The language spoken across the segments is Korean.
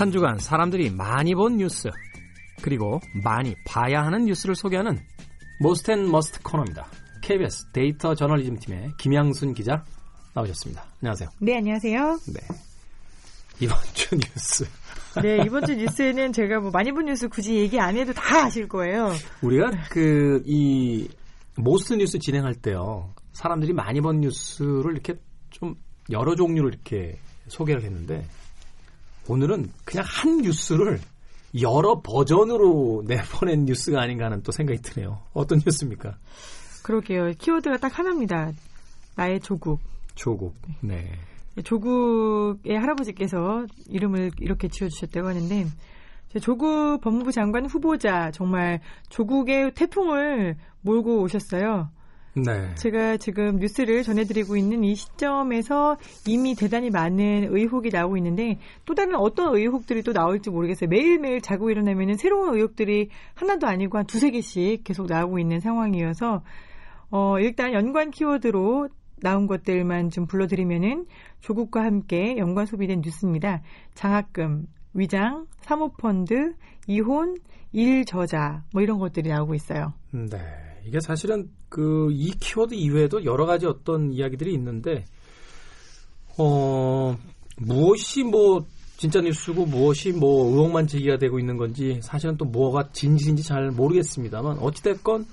한 주간 사람들이 많이 본 뉴스 그리고 많이 봐야 하는 뉴스를 소개하는 most and must 코너입니다. KBS 데이터 저널리즘 팀의 김양순 기자 나오셨습니다. 안녕하세요. 네, 안녕하세요. 네. 이번 주 뉴스. 네, 이번 주 뉴스에는 제가 뭐 많이 본 뉴스 굳이 얘기 안 해도 다 아실 거예요. 우리가 그 이 most 뉴스 진행할 때요. 사람들이 많이 본 뉴스를 이렇게 좀 여러 종류로 이렇게 소개를 했는데 오늘은 그냥 한 뉴스를 여러 버전으로 내보낸 뉴스가 아닌가 하는 또 생각이 드네요. 어떤 뉴스입니까? 그러게요. 키워드가 딱 하나입니다. 나의 조국. 조국. 네. 조국의 할아버지께서 이름을 이렇게 지어주셨다고 하는데 조국 법무부 장관 후보자 정말 조국의 태풍을 몰고 오셨어요. 네. 제가 지금 뉴스를 전해드리고 있는 이 시점에서 이미 대단히 많은 의혹이 나오고 있는데 또 다른 어떤 의혹들이 또 나올지 모르겠어요. 매일매일 자고 일어나면 새로운 의혹들이 하나도 아니고 한 두세 개씩 계속 나오고 있는 상황이어서 어, 일단 연관 키워드로 나온 것들만 좀 불러드리면은 조국과 함께 연관 소비된 뉴스입니다. 장학금, 위장, 사모펀드, 이혼, 일저자 뭐 이런 것들이 나오고 있어요. 네. 이게 사실은 그 이 키워드 이외에도 여러 가지 어떤 이야기들이 있는데 어 무엇이 뭐 진짜 뉴스고 무엇이 뭐 의혹만 제기가 되고 있는 건지 사실은 또 뭐가 진실인지 잘 모르겠습니다만 어찌됐건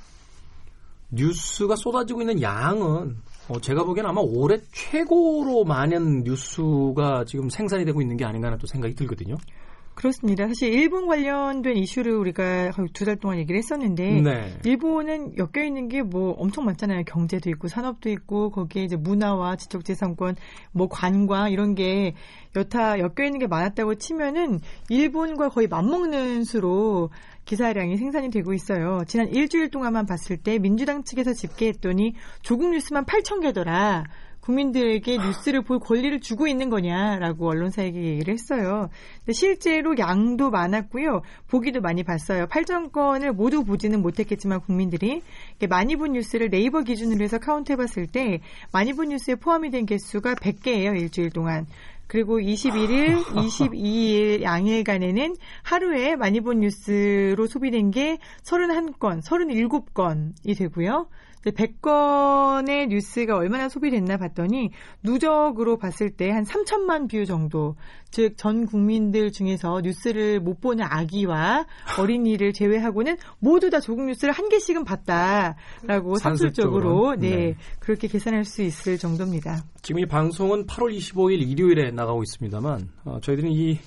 뉴스가 쏟아지고 있는 양은 어, 제가 보기에는 아마 올해 최고로 많은 뉴스가 지금 생산이 되고 있는 게 아닌가 하는 또 생각이 들거든요. 그렇습니다. 사실 일본 관련된 이슈를 우리가 두 달 동안 얘기를 했었는데 네. 일본은 엮여 있는 게 뭐 엄청 많잖아요. 경제도 있고 산업도 있고 거기에 이제 문화와 지적재산권, 뭐 관광 이런 게 여타 엮여 있는 게 많았다고 치면은 일본과 거의 맞먹는 수로 기사량이 생산이 되고 있어요. 지난 일주일 동안만 봤을 때 민주당 측에서 집계했더니 조국 뉴스만 8천 개더라. 국민들에게 뉴스를 볼 권리를 주고 있는 거냐라고 언론사에게 얘기를 했어요. 근데 실제로 양도 많았고요. 보기도 많이 봤어요. 8천 건을 모두 보지는 못했겠지만 국민들이 많이 본 뉴스를 네이버 기준으로 해서 카운트해봤을 때 많이 본 뉴스에 포함이 된 개수가 100개예요. 일주일 동안. 그리고 21일, 22일 양일간에는 하루에 많이 본 뉴스로 소비된 게 31건, 37건이 되고요. 100건의 뉴스가 얼마나 소비됐나 봤더니 누적으로 봤을 때 한 3천만 view 정도, 즉 전 국민들 중에서 뉴스를 못 보는 아기와 어린이를 제외하고는 모두 다 조국 뉴스를 한 개씩은 봤다라고 산술적으로 네, 네, 그렇게 계산할 수 있을 정도입니다. 지금 이 방송은 8월 25일 일요일에 나가고 있습니다만 어, 저희들은 이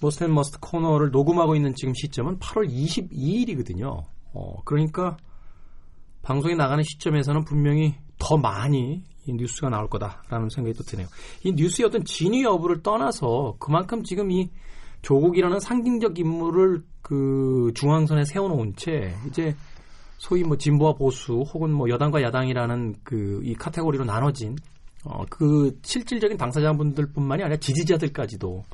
most and must 코너를 녹음하고 있는 지금 시점은 8월 22일이거든요. 어, 그러니까 방송이 나가는 시점에서는 분명히 더 많이 이 뉴스가 나올 거다라는 생각이 또 드네요. 이 뉴스의 어떤 진위 여부를 떠나서 그만큼 지금 이 조국이라는 상징적 인물을 그 중앙선에 세워놓은 채 이제 소위 뭐 진보와 보수 혹은 뭐 여당과 야당이라는 그 이 카테고리로 나눠진 어 그 실질적인 당사자분들뿐만이 아니라 지지자들까지도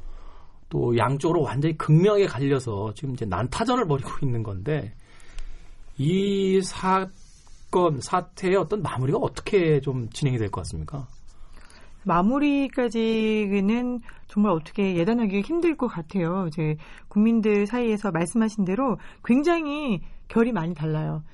또 양쪽으로 완전히 극명하게 갈려서 지금 이제 난타전을 벌이고 있는 건데 이 사, 사건 사태의 어떤 마무리가 어떻게 좀 진행이 될 것 같습니까? 마무리까지는 정말 어떻게 예단하기 힘들 것 같아요. 이제 국민들 사이에서 말씀하신 대로 굉장히 결이 많이 달라요.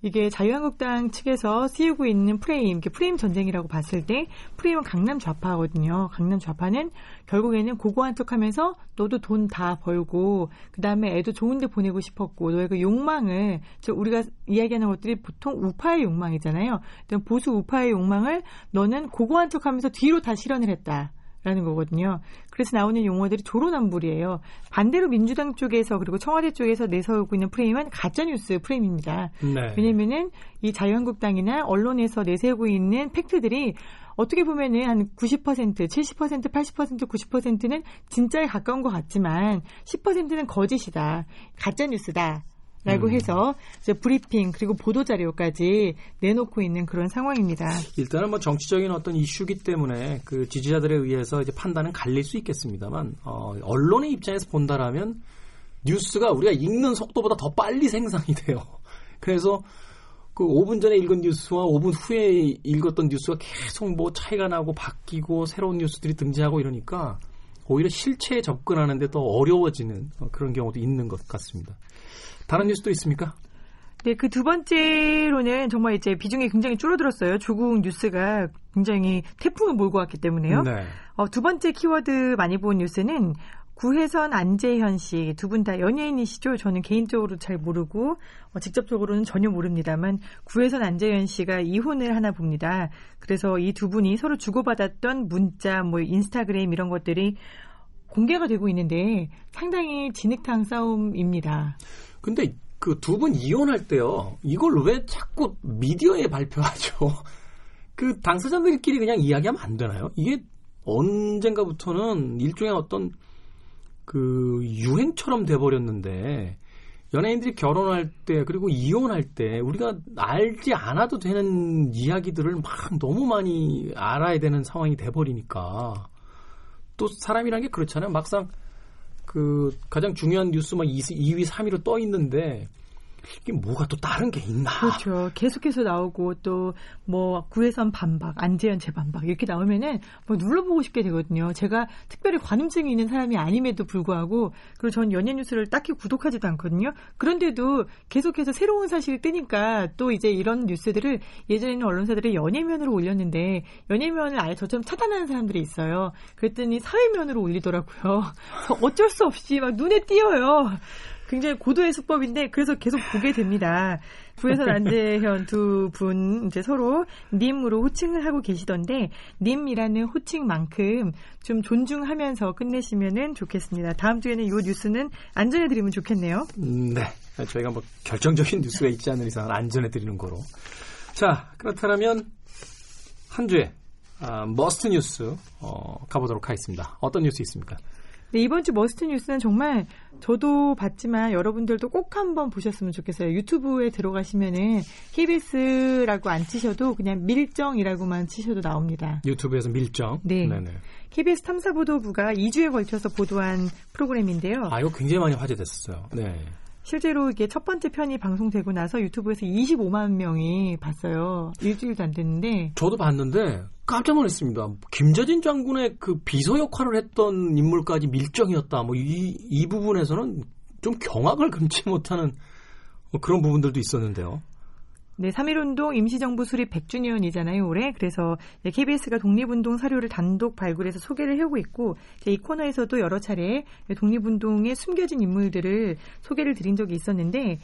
이게 자유한국당 측에서 씌우고 있는 프레임, 프레임 전쟁이라고 봤을 때 프레임은 강남 좌파거든요. 강남 좌파는 결국에는 고고한 척하면서 너도 돈 다 벌고 그 다음에 애도 좋은데 보내고 싶었고 너의 그 욕망을 즉 우리가 이야기하는 것들이 보통 우파의 욕망이잖아요. 보수 우파의 욕망을 너는 고고한 척하면서 뒤로 다 실현을 했다. 라는 거거든요. 그래서 나오는 용어들이 조로남불이에요. 반대로 민주당 쪽에서 그리고 청와대 쪽에서 내세우고 있는 프레임은 가짜뉴스 프레임입니다. 네. 왜냐면은 이 자유한국당이나 언론에서 내세우고 있는 팩트들이 어떻게 보면은 한 90%, 70%, 80%, 90%는 진짜에 가까운 것 같지만 10%는 거짓이다. 가짜뉴스다. 라고 음. 해서 이제 브리핑 그리고 보도 자료까지 내놓고 있는 그런 상황입니다. 일단은 뭐 정치적인 어떤 이슈기 때문에 그 지지자들에 의해서 이제 판단은 갈릴 수 있겠습니다만 어, 언론의 입장에서 본다라면 뉴스가 우리가 읽는 속도보다 더 빨리 생산이 돼요. 그래서 그 5분 전에 읽은 뉴스와 5분 후에 읽었던 뉴스가 계속 뭐 차이가 나고 바뀌고 새로운 뉴스들이 등장하고 이러니까 오히려 실체에 접근하는데 더 어려워지는 어, 그런 경우도 있는 것 같습니다. 다른 뉴스도 있습니까? 네, 그 두 번째로는 정말 이제 비중이 굉장히 줄어들었어요. 조국 뉴스가 굉장히 태풍을 몰고 왔기 때문에요. 네. 어, 두 번째 키워드 많이 본 뉴스는 구혜선 안재현 씨 두 분 다 연예인이시죠. 저는 개인적으로 잘 모르고 어, 직접적으로는 전혀 모릅니다만 구혜선 안재현 씨가 이혼을 하나 봅니다. 그래서 이 두 분이 서로 주고받았던 문자, 뭐 인스타그램 이런 것들이 공개가 되고 있는데 상당히 진흙탕 싸움입니다. 근데 그 두 분 이혼할 때요. 이걸 왜 자꾸 미디어에 발표하죠? 그 당사자들끼리 그냥 이야기하면 안 되나요? 이게 언젠가부터는 일종의 어떤 그 유행처럼 돼버렸는데 연예인들이 결혼할 때 그리고 이혼할 때 우리가 알지 않아도 되는 이야기들을 막 너무 많이 알아야 되는 상황이 돼버리니까 또 사람이란 게 그렇잖아요. 막상 그 가장 중요한 뉴스 막 2위, 3위로 떠 있는데 이게 뭐가 또 다른 게 있나? 그렇죠. 계속해서 나오고 또 뭐 구혜선 반박, 안재현 재반박 이렇게 나오면은 뭐 눌러보고 싶게 되거든요. 제가 특별히 관음증이 있는 사람이 아님에도 불구하고 그리고 전 연예 뉴스를 딱히 구독하지도 않거든요. 그런데도 계속해서 새로운 사실이 뜨니까 또 이제 이런 뉴스들을 예전에는 언론사들이 연예면으로 올렸는데 연예면을 아예 저처럼 차단하는 사람들이 있어요. 그랬더니 사회면으로 올리더라고요. 어쩔 수 없이 막 눈에 띄어요. 굉장히 고도의 수법인데 그래서 계속 보게 됩니다. 구혜선 안재현 두 분 이제 서로 님으로 호칭을 하고 계시던데 님이라는 호칭만큼 좀 존중하면서 끝내시면은 좋겠습니다. 다음 주에는 이 뉴스는 안 전해 드리면 좋겠네요. 음, 네. 저희가 뭐 결정적인 뉴스가 있지 않는 이상은 안전해 드리는 거로. 자, 그렇다면 한 주에 아, must 뉴스 어, 가보도록 하겠습니다. 어떤 뉴스 있습니까? 네, 이번 주 must 뉴스는 정말 저도 봤지만 여러분들도 꼭 한번 보셨으면 좋겠어요. 유튜브에 들어가시면은 KBS라고 안 치셔도 그냥 밀정이라고만 치셔도 나옵니다. 유튜브에서 밀정. 네. 네네. KBS 탐사보도부가 2주에 걸쳐서 보도한 프로그램인데요. 아, 이거 굉장히 많이 화제됐었어요. 네. 실제로 이게 첫 번째 편이 방송되고 나서 유튜브에서 25만 명이 봤어요. 일주일도 안 됐는데. 저도 봤는데 깜짝 놀랐습니다. 김재진 장군의 그 비서 역할을 했던 인물까지 밀정이었다. 뭐 이 이 부분에서는 좀 경악을 금치 못하는 그런 부분들도 있었는데요. 네, 3.1운동 임시정부 수립 100주년이잖아요, 올해. 그래서 KBS가 독립운동 사료를 단독 발굴해서 소개를 하고 있고, 이 코너에서도 여러 차례 독립운동에 숨겨진 인물들을 소개를 드린 적이 있었는데,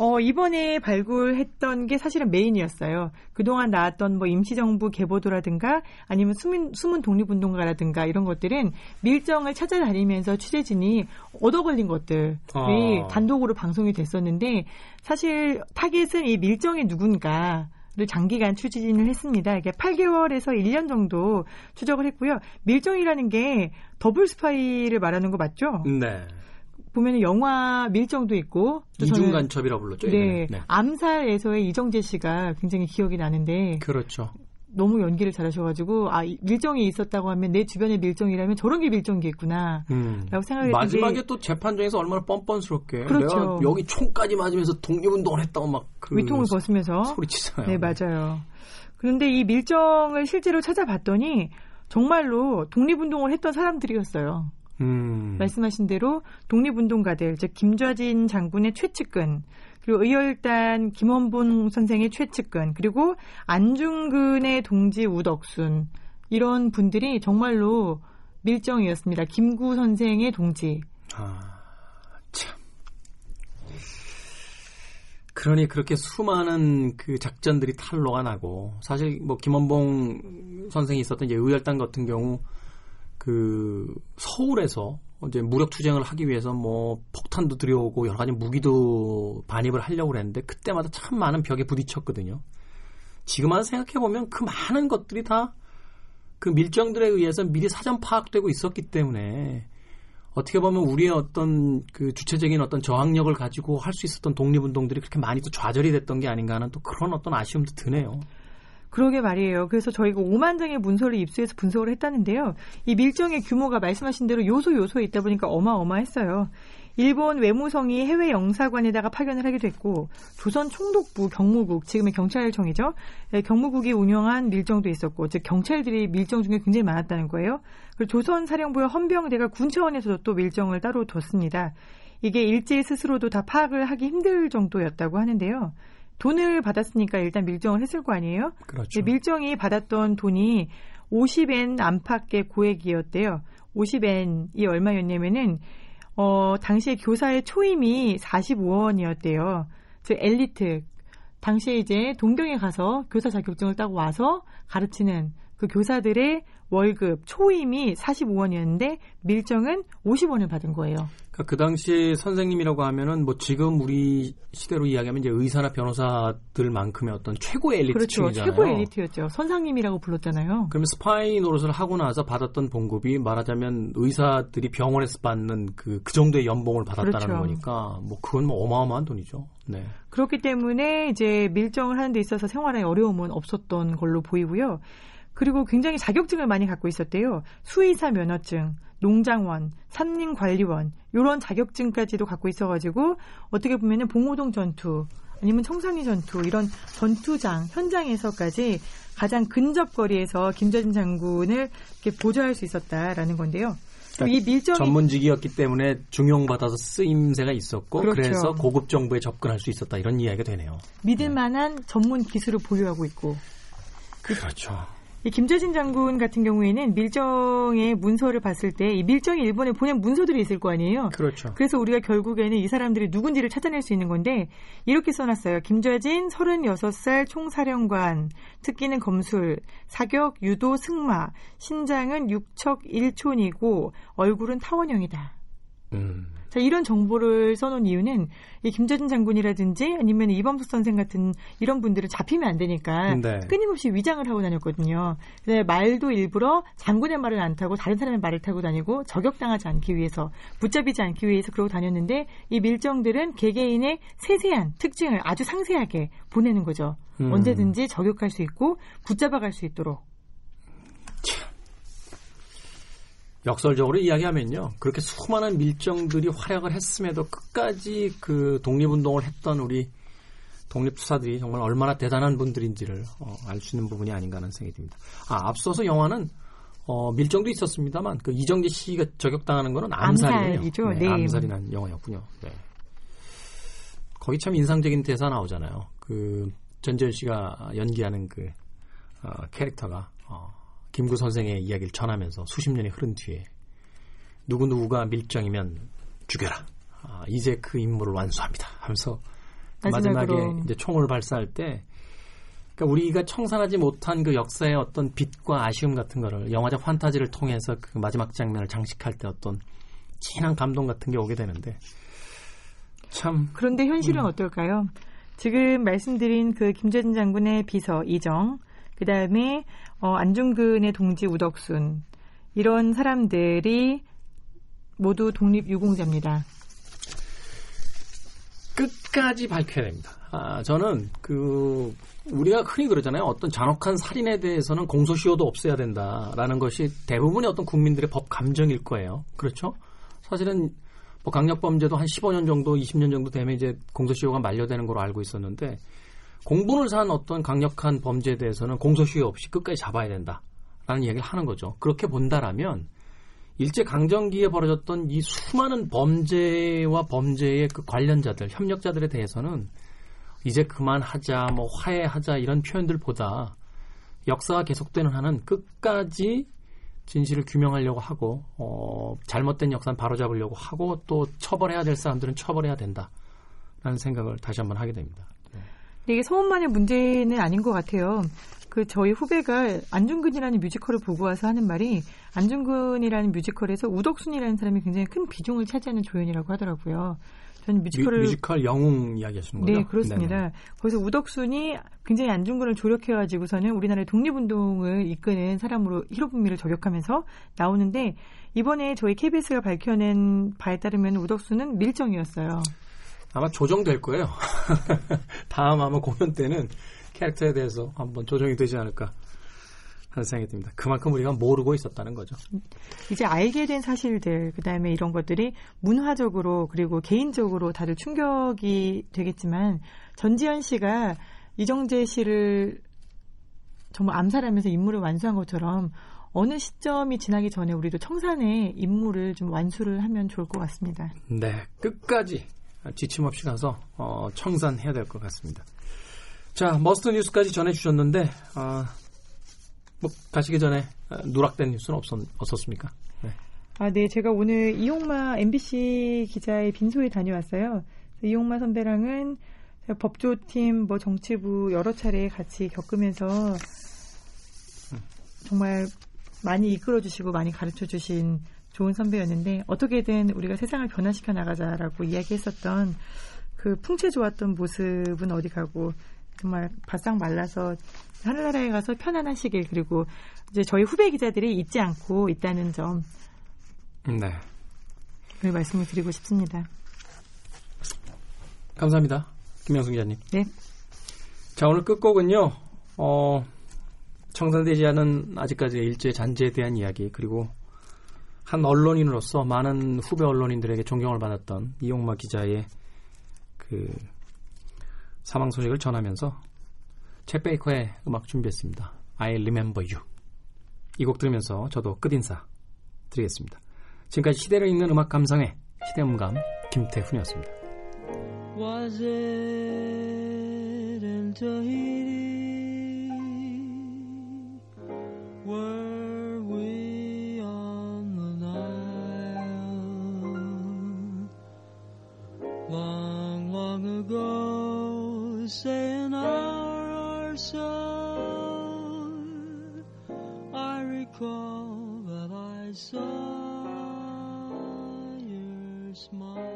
어, 이번에 발굴했던 게 사실은 메인이었어요. 그동안 나왔던 뭐 임시정부 계보도라든가 아니면 숨은, 숨은 독립운동가라든가 이런 것들은 밀정을 찾아다니면서 취재진이 얻어 걸린 것들이 아. 단독으로 방송이 됐었는데 사실 타겟은 이 밀정이 누군가 를 장기간 추적을 했습니다. 이게 8개월에서 1년 정도 추적을 했고요. 밀정이라는 게 더블 스파이를 말하는 거 맞죠? 네. 보면 영화 밀정도 있고 이중 간첩이라고 불렀죠. 네, 네, 암살에서의 이정재 씨가 굉장히 기억이 나는데 그렇죠. 너무 연기를 잘하셔가지고 아 밀정이 있었다고 하면 내 주변에 밀정이라면 저런 게 밀정이겠구나라고 음. 생각했는데 마지막에 또 재판정에서 얼마나 뻔뻔스럽게 그렇죠. 내가 여기 총까지 맞으면서 독립운동을 했다고 막 그 위통을 벗으면서 소리치잖아요. 네 맞아요. 그런데 이 밀정을 실제로 찾아봤더니 정말로 독립운동을 했던 사람들이었어요. 음. 말씀하신 대로 독립운동가들, 즉 김좌진 장군의 최측근, 그리고 의열단 김원본 선생의 최측근, 그리고 안중근의 동지 우덕순 이런 분들이 정말로 밀정이었습니다. 김구 선생의 동지. 아, 참. 그러니 그렇게 수많은 그 작전들이 탄로가 나고 사실 뭐 김원봉 선생이 있었던 이제 의열단 같은 경우 그 서울에서 이제 무력 투쟁을 하기 위해서 뭐 폭탄도 들여오고 여러 가지 무기도 반입을 하려고 그랬는데 그때마다 참 많은 벽에 부딪혔거든요. 지금 와서 생각해 보면 그 많은 것들이 다 그 밀정들에 의해서 미리 사전 파악되고 있었기 때문에 어떻게 보면 우리의 어떤 그 주체적인 어떤 저항력을 가지고 할 수 있었던 독립운동들이 그렇게 많이 또 좌절이 됐던 게 아닌가 하는 또 그런 어떤 아쉬움도 드네요. 그러게 말이에요. 그래서 저희가 5만 장의 문서를 입수해서 분석을 했다는데요. 이 밀정의 규모가 말씀하신 대로 요소 요소에 있다 보니까 어마어마했어요. 일본 외무성이 해외 영사관에다가 파견을 하기도 했고 조선 총독부 경무국 지금의 경찰청이죠. 네, 경무국이 운영한 밀정도 있었고 즉 경찰들이 밀정 중에 굉장히 많았다는 거예요. 그리고 조선 사령부의 헌병대가 군 차원에서도 또 밀정을 따로 뒀습니다. 이게 일제 스스로도 다 파악을 하기 힘들 정도였다고 하는데요. 돈을 받았으니까 일단 밀정을 했을 거 아니에요? 그렇죠. 밀정이 받았던 돈이 50엔 안팎의 고액이었대요. 50엔이 얼마였냐면은 어, 당시에 교사의 초임이 45원이었대요. 즉 엘리트 당시에 이제 동경에 가서 교사 자격증을 따고 와서 가르치는 그 교사들의 월급 초임이 45원이었는데 밀정은 50원을 받은 거예요. 그러니까 그 당시에 선생님이라고 하면은 뭐 지금 우리 시대로 이야기하면 이제 의사나 변호사들만큼의 어떤 최고의 엘리트층이잖아요. 그렇죠. 최고의 엘리트였죠. 선상님이라고 불렀잖아요. 그러면 스파이 노릇을 하고 나서 받았던 봉급이 말하자면 의사들이 병원에서 받는 그, 그 정도의 연봉을 받았다는 그렇죠. 거니까 뭐 그건 뭐 어마어마한 돈이죠. 네. 그렇기 때문에 이제 밀정을 하는 데 있어서 생활에 어려움은 없었던 걸로 보이고요. 그리고 굉장히 자격증을 많이 갖고 있었대요. 수의사 면허증, 농장원, 산림관리원 이런 자격증까지도 갖고 있어가지고 어떻게 보면은 봉오동 전투 아니면 청산리 전투 이런 전투장 현장에서까지 가장 근접 거리에서 김재진 장군을 이렇게 보조할 수 있었다라는 건데요. 그러니까 이 밀정이 전문직이었기 때문에 중용받아서 쓰임새가 있었고 그렇죠. 그래서 고급 정보에 접근할 수 있었다 이런 이야기가 되네요. 믿을 만한 전문 기술을 보유하고 있고 그렇죠. 이 김재진 장군 같은 경우에는 밀정의 문서를 봤을 때 이 밀정이 일본에 보낸 문서들이 있을 거 아니에요. 그렇죠. 그래서 우리가 결국에는 이 사람들이 누군지를 찾아낼 수 있는 건데 이렇게 써놨어요. 김재진 36살 총사령관, 특기는 검술, 사격, 유도, 승마, 신장은 육척 1촌이고 얼굴은 타원형이다. 음. 자, 이런 정보를 써놓은 이유는 이 김재진 장군이라든지 아니면 이범석 선생 같은 이런 분들은 잡히면 안 되니까 네. 끊임없이 위장을 하고 다녔거든요. 말도 일부러 장군의 말을 안 타고 다른 사람의 말을 타고 다니고 저격당하지 않기 위해서 붙잡히지 않기 위해서 그러고 다녔는데 이 밀정들은 개개인의 세세한 특징을 아주 상세하게 보내는 거죠. 음. 언제든지 저격할 수 있고 붙잡아갈 수 있도록. 역설적으로 이야기하면요. 그렇게 수많은 밀정들이 활약을 했음에도 끝까지 그 독립운동을 했던 우리 독립투사들이 정말 얼마나 대단한 분들인지를 어, 알수 있는 부분이 아닌가 하는 생각이 듭니다. 아, 앞서서 영화는 어, 밀정도 있었습니다만 그 이정재 씨가 저격당하는 거는 암살이군요. 암살이죠. 네, 네. 암살이 난 영화였군요. 네. 거기 참 인상적인 대사 나오잖아요. 그 전재현 씨가 연기하는 그 어, 캐릭터가 어, 김구 선생의 이야기를 전하면서 수십 년이 흐른 뒤에 누구 누구가 밀정이면 죽여라. 아, 이제 그 임무를 완수합니다. 하면서 그 마지막에. 이제 총을 발사할 때 그러니까 우리가 청산하지 못한 그 역사의 어떤 빛과 아쉬움 같은 거를 영화적 판타지를 통해서 그 마지막 장면을 장식할 때 어떤 진한 감동 같은 게 오게 되는데 참 그런데 현실은 어떨까요? 지금 말씀드린 그 김재진 장군의 비서 이정, 그 다음에 어, 안중근의 동지 우덕순 이런 사람들이 모두 독립 유공자입니다. 끝까지 밝혀야 됩니다. 아, 저는 그 우리가 흔히 그러잖아요. 어떤 잔혹한 살인에 대해서는 공소시효도 없애야 된다라는 것이 대부분의 어떤 국민들의 법 감정일 거예요. 그렇죠? 사실은 뭐 강력범죄도 한 15년 정도, 20년 정도 되면 이제 공소시효가 만료되는 걸로 알고 있었는데 공분을 산 어떤 강력한 범죄에 대해서는 공소시효 없이 끝까지 잡아야 된다라는 이야기를 하는 거죠. 그렇게 본다라면 일제 강점기에 벌어졌던 이 수많은 범죄와 범죄의 그 관련자들, 협력자들에 대해서는 이제 그만하자, 뭐 화해하자 이런 표현들보다 역사가 계속되는 한은 끝까지 진실을 규명하려고 하고 어, 잘못된 역사는 바로잡으려고 하고 또 처벌해야 될 사람들은 처벌해야 된다라는 생각을 다시 한번 하게 됩니다. 근데 이게 서원만의 문제는 아닌 것 같아요. 그 저희 후배가 안중근이라는 뮤지컬을 보고 와서 하는 말이 안중근이라는 뮤지컬에서 우덕순이라는 사람이 굉장히 큰 비중을 차지하는 조연이라고 하더라고요. 저는 뮤지컬을 뮤, 지컬 영웅 이야기하시는 거죠? 네, 그렇습니다. 네네. 거기서 우덕순이 굉장히 안중근을 조력해가지고서는 우리나라의 독립운동을 이끄는 사람으로 히로부미를 저격하면서 나오는데 이번에 저희 KBS가 밝혀낸 바에 따르면 우덕순은 밀정이었어요. 아마 조정될 거예요. 다음 아마 공연 때는 캐릭터에 대해서 한번 조정이 되지 않을까 하는 생각이 듭니다. 그만큼 우리가 모르고 있었다는 거죠. 이제 알게 된 사실들, 그 다음에 이런 것들이 문화적으로 그리고 개인적으로 다들 충격이 되겠지만 전지현 씨가 이정재 씨를 정말 암살하면서 임무를 완수한 것처럼 어느 시점이 지나기 전에 우리도 청산의 임무를 좀 완수를 하면 좋을 것 같습니다. 네, 끝까지 지침 없이 가서 어, 청산해야 될 것 같습니다. 자, 머스트 뉴스까지 전해주셨는데 어, 뭐 가시기 전에 어, 누락된 뉴스는 없었, 없었 습니까? 네. 아, 네. 제가 오늘 이용마 MBC 기자의 빈소에 다녀왔어요. 이용마 선배랑은 법조팀, 뭐 정치부 여러 차례 같이 겪으면서 정말 많이 이끌어 주시고 많이 가르쳐 주신 좋은 선배였는데 어떻게든 우리가 세상을 변화시켜 나가자라고 이야기했었던 그 풍채 좋았던 모습은 어디 가고 정말 바싹 말라서 하늘나라에 가서 편안하시길 그리고 이제 저희 후배 기자들이 잊지 않고 있다는 점 네. 그 말씀을 드리고 싶습니다. 감사합니다. 김영승 기자님. 네. 자, 오늘 끝곡은요, 어, 청산되지 않은 아직까지의 일제 잔재에 대한 이야기, 그리고 한 언론인으로서 많은 후배 언론인들에게 존경을 받았던 이용마 기자의 그 사망 소식을 전하면서 챗 베이커의 음악 준비했습니다. I Remember You. 이 곡 들으면서 저도 끝인사 드리겠습니다. 지금까지 시대를 읽는 음악 감상의 시대음감 김태훈이었습니다. Smile.